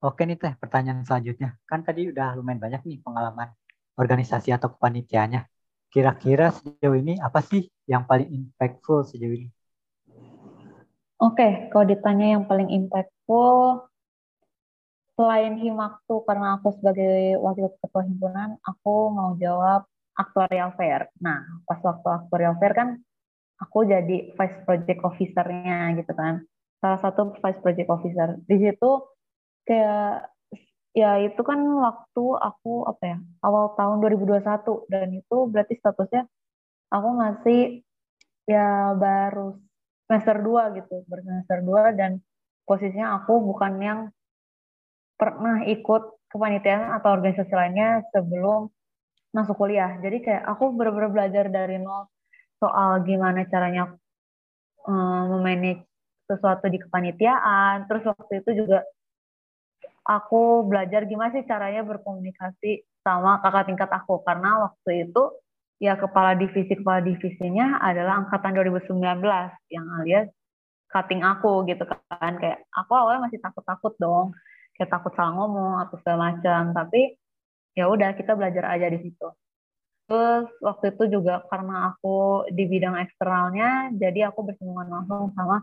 Oke nih teh, pertanyaan selanjutnya. Kan tadi udah lumayan banyak nih pengalaman organisasi atau kepanitiaannya. Kira-kira sejauh ini apa sih yang paling impactful sejauh ini? Oke, kalau ditanya yang paling impactful, selain Himaktu karena aku sebagai wakil ketua himpunan, aku mau jawab actuarial fair. Nah, pas waktu actuarial fair kan aku jadi vice project officer-nya gitu kan. Salah satu vice project officer. Di situ kayak ya itu kan waktu aku apa ya awal tahun 2021 dan itu berarti statusnya aku masih ya baru semester 2 gitu bersemester 2 dan posisinya aku bukan yang pernah ikut kepanitiaan atau organisasi lainnya sebelum masuk kuliah. Jadi kayak aku benar-benar belajar dari nol soal gimana caranya um, memanage sesuatu di kepanitiaan. Terus waktu itu juga aku belajar gimana sih caranya berkomunikasi sama kakak tingkat aku. Karena waktu itu ya kepala divisi kepala divisinya adalah angkatan 2019 yang alias cutting aku gitu kan. Kayak aku awalnya masih takut-takut dong kayak takut salah ngomong atau segala macam. Tapi ya udah kita belajar aja di situ. Terus waktu itu juga karena aku di bidang eksternalnya jadi aku bersinggungan langsung sama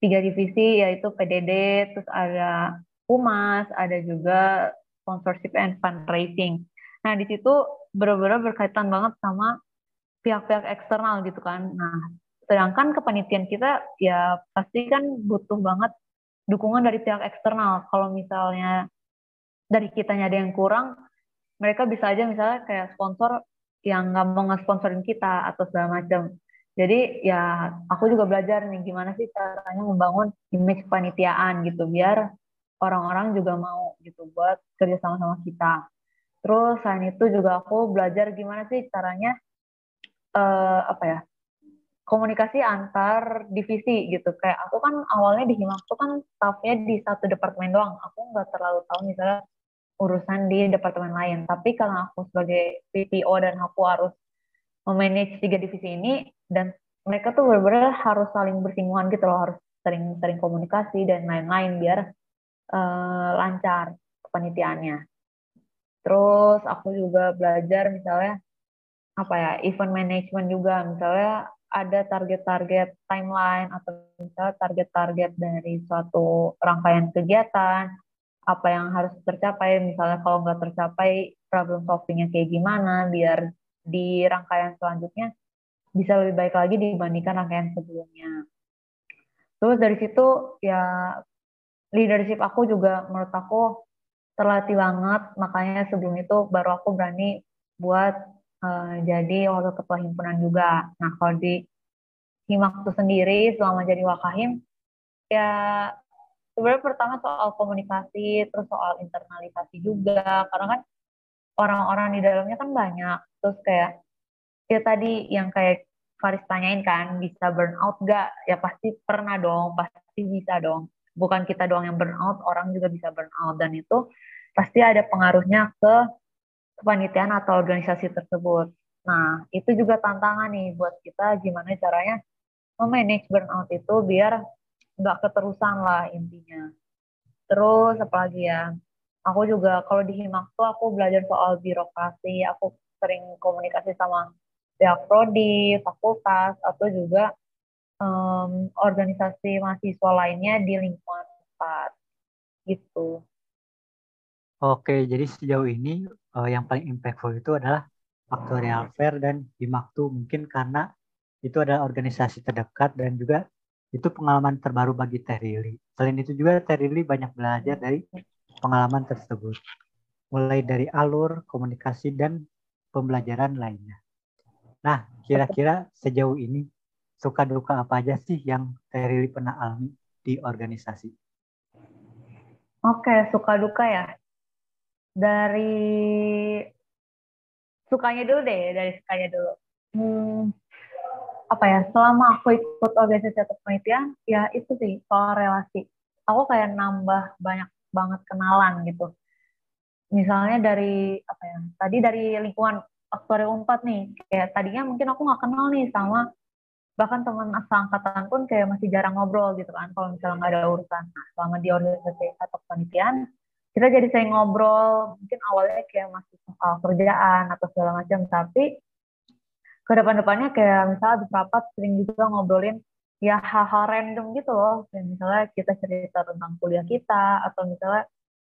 tiga divisi yaitu PDD terus ada humas, ada juga sponsorship and fundraising. Nah, di situ benar-benar berkaitan banget sama pihak-pihak eksternal gitu kan. Nah, sedangkan kepanitiaan kita ya pasti kan butuh banget dukungan dari pihak eksternal. Kalau misalnya dari kitanya ada yang kurang, mereka bisa aja misalnya kayak sponsor yang nggak mau nge-sponsorin kita atau segala macam. Jadi ya aku juga belajar nih gimana sih caranya membangun image kepanitiaan gitu biar orang-orang juga mau gitu buat kerja sama-sama kita. Terus selain itu juga aku belajar gimana sih caranya uh, apa ya komunikasi antar divisi gitu. Kayak aku kan awalnya di Himak tuh kan staffnya di satu departemen doang. Aku nggak terlalu tahu misalnya urusan di departemen lain. Tapi karena aku sebagai PPO dan aku harus memanage tiga divisi ini dan mereka tuh benar-benar harus saling bersinggungan gitu loh, harus sering-sering komunikasi dan lain-lain biar uh, lancar kepanitiaannya. Terus aku juga belajar misalnya apa ya event management juga misalnya ada target-target timeline atau misalnya target-target dari suatu rangkaian kegiatan apa yang harus tercapai misalnya kalau nggak tercapai problem solvingnya kayak gimana biar di rangkaian selanjutnya bisa lebih baik lagi dibandingkan rangkaian sebelumnya. Terus dari situ ya leadership aku juga menurut aku terlatih banget. Makanya sebelum itu baru aku berani buat uh, jadi wakil ketua himpunan juga. Nah kalau di himaktu sendiri selama jadi wakahim ya sebenarnya pertama soal komunikasi terus soal internalisasi juga. Karena kan orang-orang di dalamnya kan banyak. Terus kayak ya tadi yang kayak Faris tanyain kan bisa burn out gak ya pasti pernah dong pasti bisa dong bukan kita doang yang burnout, orang juga bisa burnout dan itu pasti ada pengaruhnya ke kepanitiaan atau organisasi tersebut. Nah, itu juga tantangan nih buat kita gimana caranya memanage burnout itu biar nggak keterusan lah intinya. Terus apalagi ya, aku juga kalau di Himak tuh aku belajar soal birokrasi, aku sering komunikasi sama pihak prodi, fakultas, atau juga um, organisasi mahasiswa lainnya di lingkungan tempat gitu. Oke, jadi sejauh ini uh, yang paling impactful itu adalah Faktorial Fair dan Himaktu mungkin karena itu adalah organisasi terdekat dan juga itu pengalaman terbaru bagi Terili. Selain itu juga Terili banyak belajar dari pengalaman tersebut. Mulai dari alur, komunikasi, dan pembelajaran lainnya. Nah, kira-kira sejauh ini suka duka apa aja sih yang Terili pernah alami di organisasi? Oke, suka duka ya. Dari sukanya dulu deh, dari sukanya dulu. Hmm, apa ya, selama aku ikut organisasi atau penelitian, ya itu sih soal relasi. Aku kayak nambah banyak banget kenalan gitu. Misalnya dari apa ya, tadi dari lingkungan aktuari 4 nih, kayak tadinya mungkin aku nggak kenal nih sama bahkan teman seangkatan pun kayak masih jarang ngobrol gitu kan kalau misalnya nggak ada urusan. Nah, selama di organisasi atau kepanitiaan kita jadi sering ngobrol mungkin awalnya kayak masih soal kerjaan atau segala macam tapi ke depan-depannya kayak misalnya di rapat sering juga ngobrolin ya hal-hal random gitu loh. Kayak misalnya kita cerita tentang kuliah kita atau misalnya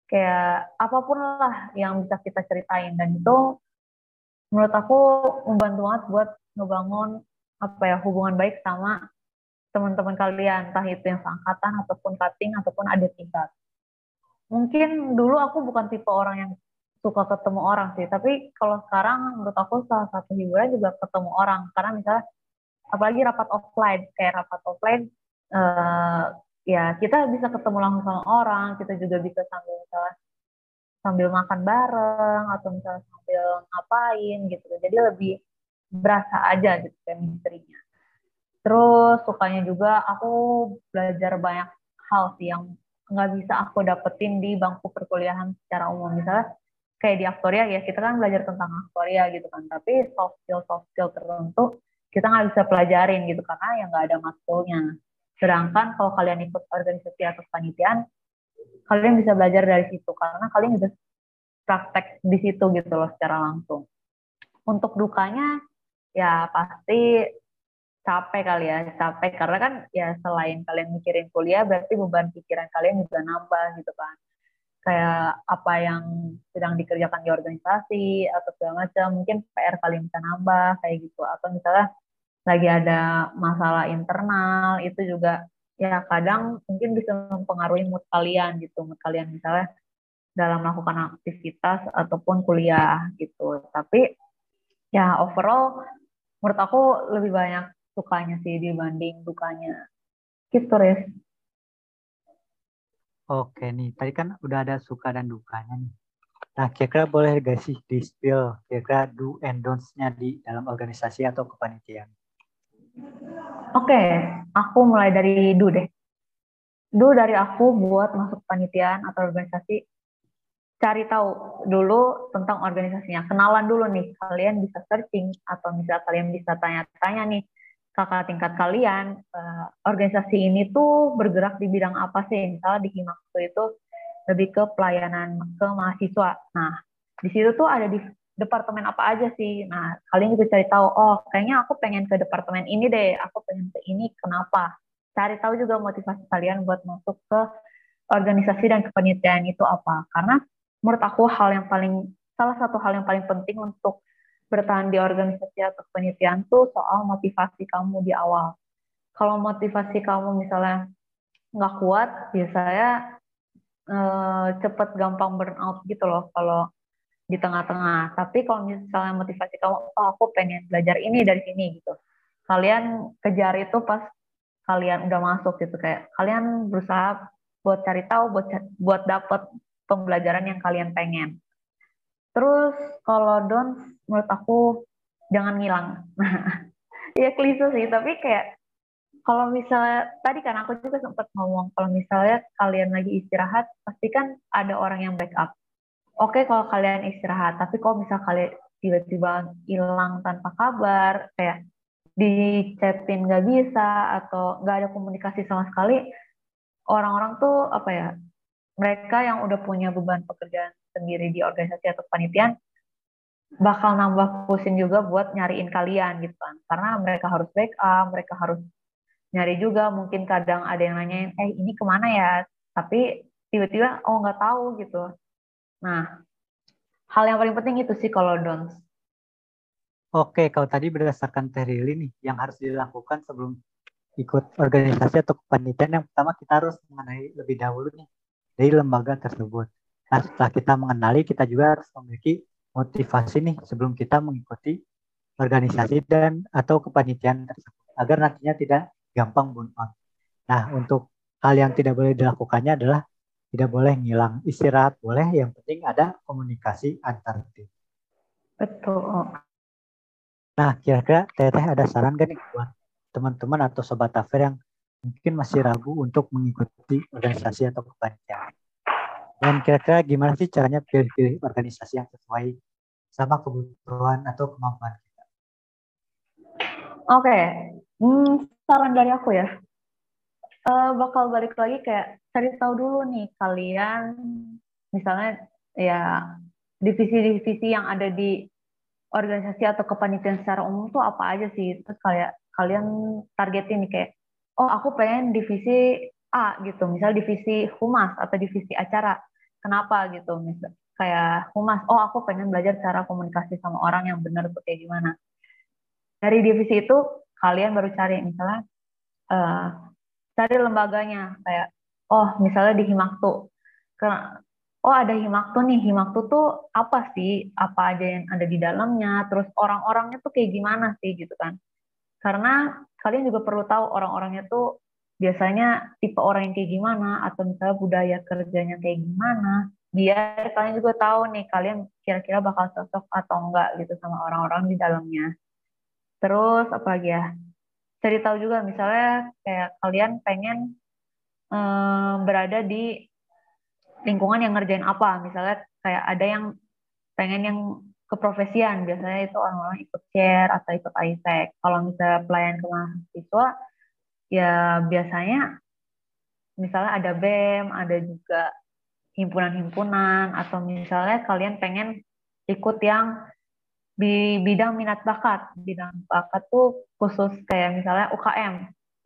kayak apa pun lah yang bisa kita ceritain. Dan itu menurut aku membantu banget buat ngebangun apa ya hubungan baik sama teman-teman kalian entah itu yang seangkatan ataupun cutting ataupun ada tingkat mungkin dulu aku bukan tipe orang yang suka ketemu orang sih tapi kalau sekarang menurut aku salah satu hiburan juga ketemu orang. Karena misalnya apalagi rapat offline kayak rapat offline uh, ya kita bisa ketemu langsung sama orang kita juga bisa sambil misalnya sambil makan bareng atau misalnya sambil ngapain gitu. Jadi lebih berasa aja gitu chemistry-nya. Terus sukanya juga aku belajar banyak hal sih yang nggak bisa aku dapetin di bangku perkuliahan secara umum. Misalnya kayak di aktoria ya kita kan belajar tentang aktoria gitu kan, tapi soft skill soft skill tertentu kita nggak bisa pelajarin gitu karena yang nggak ada matkulnya. Sedangkan kalau kalian ikut organisasi atau panitian, kalian bisa belajar dari situ karena kalian bisa praktek di situ gitu loh secara langsung. Untuk dukanya ya pasti capek kali ya capek. Karena kan ya selain kalian mikirin kuliah berarti beban pikiran kalian juga nambah gitu kan. Kayak apa yang sedang dikerjakan di organisasi atau segala macam mungkin PR kalian bisa nambah kayak gitu. Atau misalnya lagi ada masalah internal itu juga ya kadang mungkin bisa mempengaruhi mood kalian gitu. Mood kalian misalnya dalam melakukan aktivitas ataupun kuliah gitu. Tapi ya overall menurut aku lebih banyak sukanya sih dibanding dukanya gitu Riz Oke nih, tadi kan udah ada suka dan dukanya nih. Nah, kira-kira boleh gak sih di spill kira-kira do and don'ts-nya di dalam organisasi atau kepanitiaan? Oke, aku mulai dari do deh. Do dari aku buat masuk panitian atau organisasi cari tahu dulu tentang organisasinya. Kenalan dulu nih, kalian bisa searching atau misalnya kalian bisa tanya-tanya nih kakak tingkat kalian, uh, organisasi ini tuh bergerak di bidang apa sih? Misalnya di Himaksu itu lebih ke pelayanan ke mahasiswa. Nah, di situ tuh ada di departemen apa aja sih? Nah, kalian juga cari tahu, oh kayaknya aku pengen ke departemen ini deh, aku pengen ke ini, kenapa? Cari tahu juga motivasi kalian buat masuk ke organisasi dan kepanitiaan itu apa. Karena menurut aku hal yang paling salah satu hal yang paling penting untuk bertahan di organisasi atau penelitian tuh soal motivasi kamu di awal. Kalau motivasi kamu misalnya nggak kuat, biasanya eh, cepet gampang burnout gitu loh kalau di tengah-tengah. Tapi kalau misalnya motivasi kamu, oh aku pengen belajar ini dari sini gitu. Kalian kejar itu pas kalian udah masuk gitu kayak kalian berusaha buat cari tahu buat buat dapet pembelajaran yang kalian pengen. Terus kalau don't menurut aku jangan ngilang. ya klise sih, tapi kayak kalau misalnya tadi kan aku juga sempat ngomong kalau misalnya kalian lagi istirahat pasti kan ada orang yang backup. Oke kalau kalian istirahat, tapi kalau misalnya kalian tiba-tiba hilang tanpa kabar, kayak di chatin nggak bisa atau nggak ada komunikasi sama sekali, orang-orang tuh apa ya mereka yang udah punya beban pekerjaan sendiri di organisasi atau panitian bakal nambah pusing juga buat nyariin kalian gitu kan. Karena mereka harus backup mereka harus nyari juga. Mungkin kadang ada yang nanyain eh ini ke mana ya? Tapi tiba-tiba oh nggak tahu gitu. Nah hal yang paling penting itu sih kalau dons. Oke, kalau tadi berdasarkan Teh nih, yang harus dilakukan sebelum ikut organisasi atau kepanitiaan, yang pertama kita harus mengenai lebih dahulu nih dari lembaga tersebut. Nah, setelah kita mengenali, kita juga harus memiliki motivasi nih sebelum kita mengikuti organisasi dan atau kepanitiaan tersebut agar nantinya tidak gampang burnout. Nah, untuk hal yang tidak boleh dilakukannya adalah tidak boleh ngilang istirahat boleh, yang penting ada komunikasi antar tim. Betul. Nah, kira-kira Teteh ada saran gak nih buat teman-teman atau sobat affair yang mungkin masih ragu untuk mengikuti organisasi atau kepanitiaan. Dan kira-kira gimana sih caranya pilih-pilih organisasi yang sesuai sama kebutuhan atau kemampuan kita? Oke, okay. Hmm, saran dari aku ya, uh, bakal balik lagi kayak cari tahu dulu nih kalian, misalnya ya divisi-divisi yang ada di organisasi atau kepanitiaan secara umum tuh apa aja sih? Terus kayak kalian targetin nih kayak, oh aku pengen divisi A gitu, misal divisi humas atau divisi acara. Kenapa gitu? Misal kayak humas, oh aku pengen belajar cara komunikasi sama orang yang benar tuh kayak gimana. Dari divisi itu kalian baru cari misalnya uh, cari lembaganya kayak oh misalnya di Himaktu. Oh ada Himaktu nih, Himaktu tuh apa sih? Apa aja yang ada di dalamnya? Terus orang-orangnya tuh kayak gimana sih gitu kan? Karena kalian juga perlu tahu orang-orangnya tuh biasanya tipe orang yang kayak gimana atau misalnya budaya kerjanya kayak gimana biar kalian juga tahu nih kalian kira-kira bakal cocok atau enggak gitu sama orang-orang di dalamnya. Terus apa lagi ya? Cari tahu juga misalnya kayak kalian pengen eh, berada di lingkungan yang ngerjain apa. Misalnya kayak ada yang pengen yang keprofesian biasanya itu orang-orang ikut share atau ikut ISEC kalau misalnya pelayan ke mahasiswa ya biasanya misalnya ada BEM, ada juga himpunan-himpunan, atau misalnya kalian pengen ikut yang di bidang minat bakat. Bidang bakat tuh khusus kayak misalnya UKM.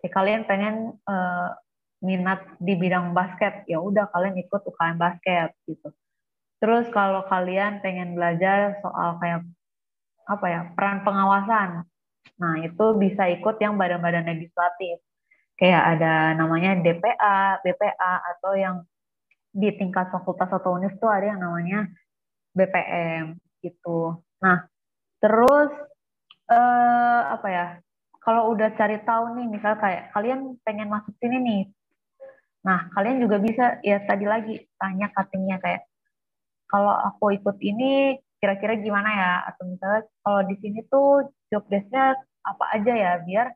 Ya, kalian pengen uh, minat di bidang basket, ya udah kalian ikut UKM basket gitu. Terus kalau kalian pengen belajar soal kayak apa ya peran pengawasan, nah itu bisa ikut yang badan-badan legislatif kayak ada namanya DPA, BPA atau yang di tingkat fakultas atau univ tuh ada yang namanya BPM gitu. Nah, terus eh, apa ya? Kalau udah cari tahu nih, misal kayak kalian pengen masuk sini nih. Nah, kalian juga bisa ya tadi lagi tanya cuttingnya kayak kalau aku ikut ini kira-kira gimana ya? Atau misalnya kalau di sini tuh job desknya apa aja ya biar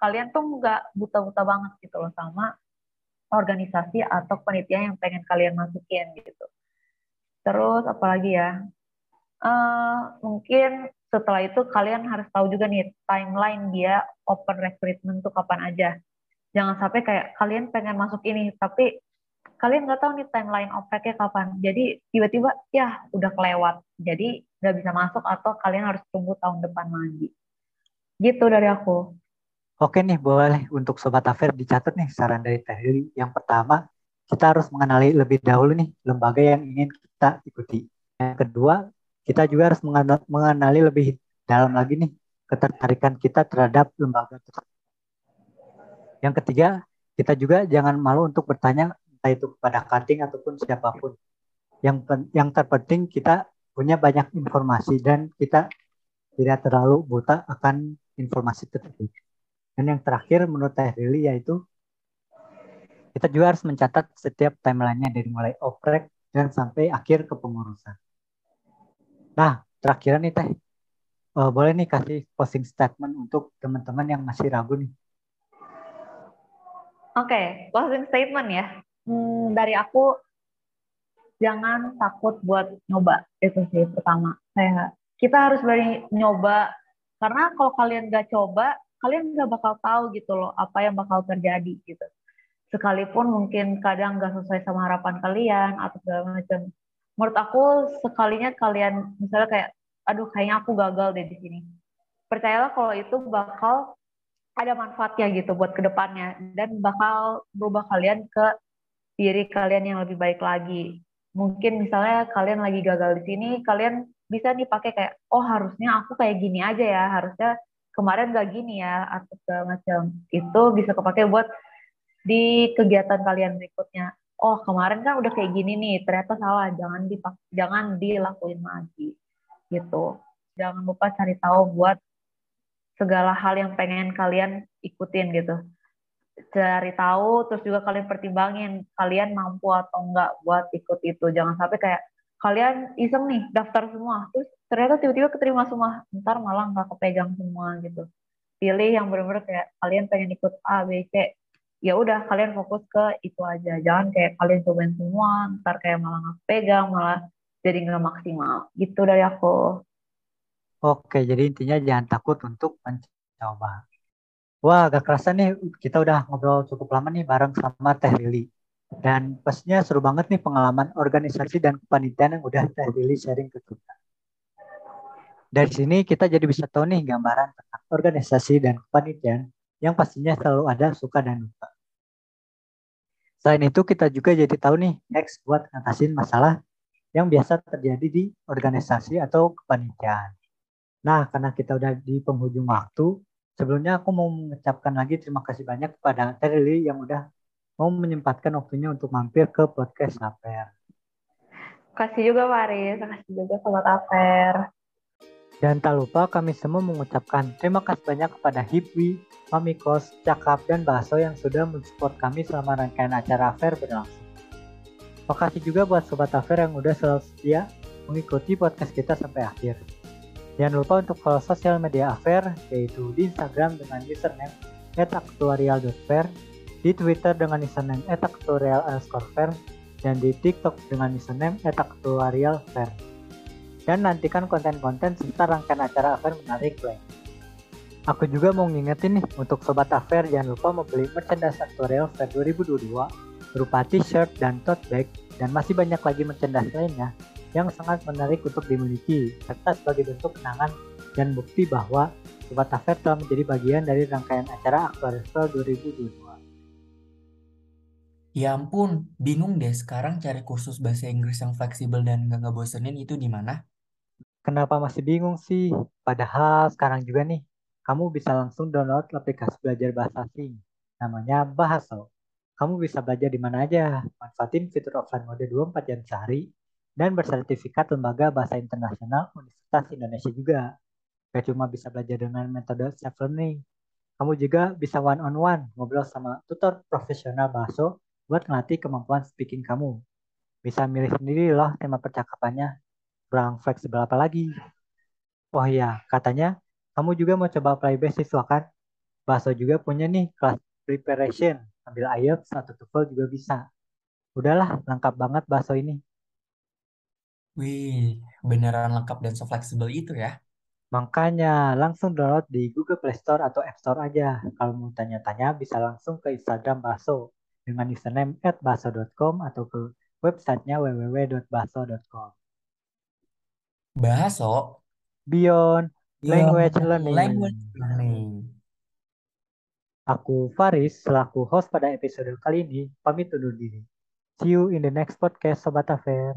kalian tuh nggak buta-buta banget gitu loh sama organisasi atau panitia yang pengen kalian masukin gitu. Terus apalagi ya, uh, mungkin setelah itu kalian harus tahu juga nih timeline dia open recruitment tuh kapan aja. Jangan sampai kayak kalian pengen masuk ini tapi kalian nggak tahu nih timeline opreknya kapan. Jadi tiba-tiba ya udah kelewat. Jadi nggak bisa masuk atau kalian harus tunggu tahun depan lagi. Gitu dari aku. Oke nih, boleh untuk Sobat Affair dicatat nih saran dari Teh Yang pertama, kita harus mengenali lebih dahulu nih lembaga yang ingin kita ikuti. Yang kedua, kita juga harus mengenali lebih dalam lagi nih ketertarikan kita terhadap lembaga tersebut. Yang ketiga, kita juga jangan malu untuk bertanya entah itu kepada cutting ataupun siapa pun. Yang yang terpenting kita punya banyak informasi dan kita tidak terlalu buta akan informasi tersebut. Dan yang terakhir menurut Teh Lili yaitu kita juga harus mencatat setiap timelinenya dari mulai oprek dan sampai akhir kepengurusan. Nah, terakhir nih Teh, uh, boleh nih kasih posting statement untuk teman-teman yang masih ragu nih. Oke, okay, closing statement ya. Dari aku jangan takut buat nyoba. Itu sih pertama. Saya kita harus beri nyoba. Karena kalau kalian gak coba kalian nggak bakal tahu gitu loh apa yang bakal terjadi gitu. Sekalipun mungkin kadang nggak sesuai sama harapan kalian atau segala macam. Menurut aku sekalinya kalian misalnya kayak aduh kayaknya aku gagal deh di sini. Percayalah kalau itu bakal ada manfaatnya gitu buat ke depannya. Dan bakal berubah kalian ke diri kalian yang lebih baik lagi. Mungkin misalnya kalian lagi gagal di sini kalian bisa nih pakai kayak oh harusnya aku kayak gini aja ya harusnya kemarin gak gini ya atau segala macam. Itu bisa kepake buat di kegiatan kalian berikutnya. Oh kemarin kan udah kayak gini nih ternyata salah jangan dipak jangan dilakuin lagi gitu. Jangan lupa cari tahu buat segala hal yang pengen kalian ikutin gitu cari tahu terus juga kalian pertimbangin kalian mampu atau enggak buat ikut itu. Jangan sampai kayak kalian iseng nih daftar semua. Terus ternyata tiba-tiba keterima semua ntar malah nggak kepegang semua gitu. Pilih yang benar-benar kayak kalian pengen ikut A B C. Ya udah kalian fokus ke itu aja. Jangan kayak kalian cobain semua ntar kayak malah nggak pegang malah jadi nggak maksimal. Gitu dari aku. Oke jadi intinya jangan takut untuk mencoba Wah, gak kerasa nih kita udah ngobrol cukup lama nih bareng sama Teh Lili. Dan pastinya seru banget nih pengalaman organisasi dan kepanitiaan yang udah Teh Lili sharing ke kita. Dari sini kita jadi bisa tahu nih gambaran tentang organisasi dan kepanitiaan yang pastinya selalu ada suka dan luka. Selain itu kita juga jadi tahu nih next buat ngatasin masalah yang biasa terjadi di organisasi atau kepanitiaan. Nah, karena kita udah di penghujung waktu, sebelumnya aku mau mengucapkan lagi terima kasih banyak kepada Terli yang udah mau menyempatkan waktunya untuk mampir ke podcast Aper. Kasih juga Waris, kasih juga Sobat Aper. Dan tak lupa kami semua mengucapkan terima kasih banyak kepada Hipwi, Mamikos, Cakap, dan Baso yang sudah mensupport kami selama rangkaian acara Fair berlangsung. Makasih juga buat Sobat Afer yang udah selalu setia mengikuti podcast kita sampai akhir. Jangan lupa untuk follow sosial media Afer, yaitu di Instagram dengan username @aktuarial.fair, di Twitter dengan username @aktuarial_fair, dan di TikTok dengan username @aktuarialfair. Dan nantikan konten-konten serta rangkaian acara Afer menarik lain. Aku juga mau ngingetin nih untuk Sobat Afer jangan lupa membeli merchandise Aktuarial Fair 2022 berupa t-shirt dan tote bag dan masih banyak lagi merchandise lainnya yang sangat menarik untuk dimiliki, serta sebagai bentuk kenangan dan bukti bahwa Sobat Affair telah menjadi bagian dari rangkaian acara Aquarisol 2022. Ya ampun, bingung deh sekarang cari kursus bahasa Inggris yang fleksibel dan gak ngebosenin itu di mana? Kenapa masih bingung sih? Padahal sekarang juga nih, kamu bisa langsung download aplikasi belajar bahasa asing. Namanya Bahaso. Kamu bisa belajar di mana aja. Manfaatin fitur offline mode 24 jam sehari dan bersertifikat Lembaga Bahasa Internasional Universitas Indonesia juga. Gak cuma bisa belajar dengan metode self-learning, kamu juga bisa one-on-one ngobrol sama tutor profesional bahasa buat ngelatih kemampuan speaking kamu. Bisa milih sendiri loh tema percakapannya. Kurang fleksibel apa lagi? Oh iya, katanya kamu juga mau coba apply beasiswa kan? Bahasa juga punya nih kelas preparation. Ambil IELTS atau TOEFL juga bisa. Udahlah, lengkap banget bahasa ini. Wih, beneran lengkap dan so fleksibel itu ya. Makanya langsung download di Google Play Store atau App Store aja. Kalau mau tanya-tanya bisa langsung ke Instagram Baso dengan username @baso.com atau ke websitenya www.baso.com. Baso? Beyond Language Learning. Language Learning. Aku Faris selaku host pada episode kali ini pamit undur diri. See you in the next podcast Sobat Affair.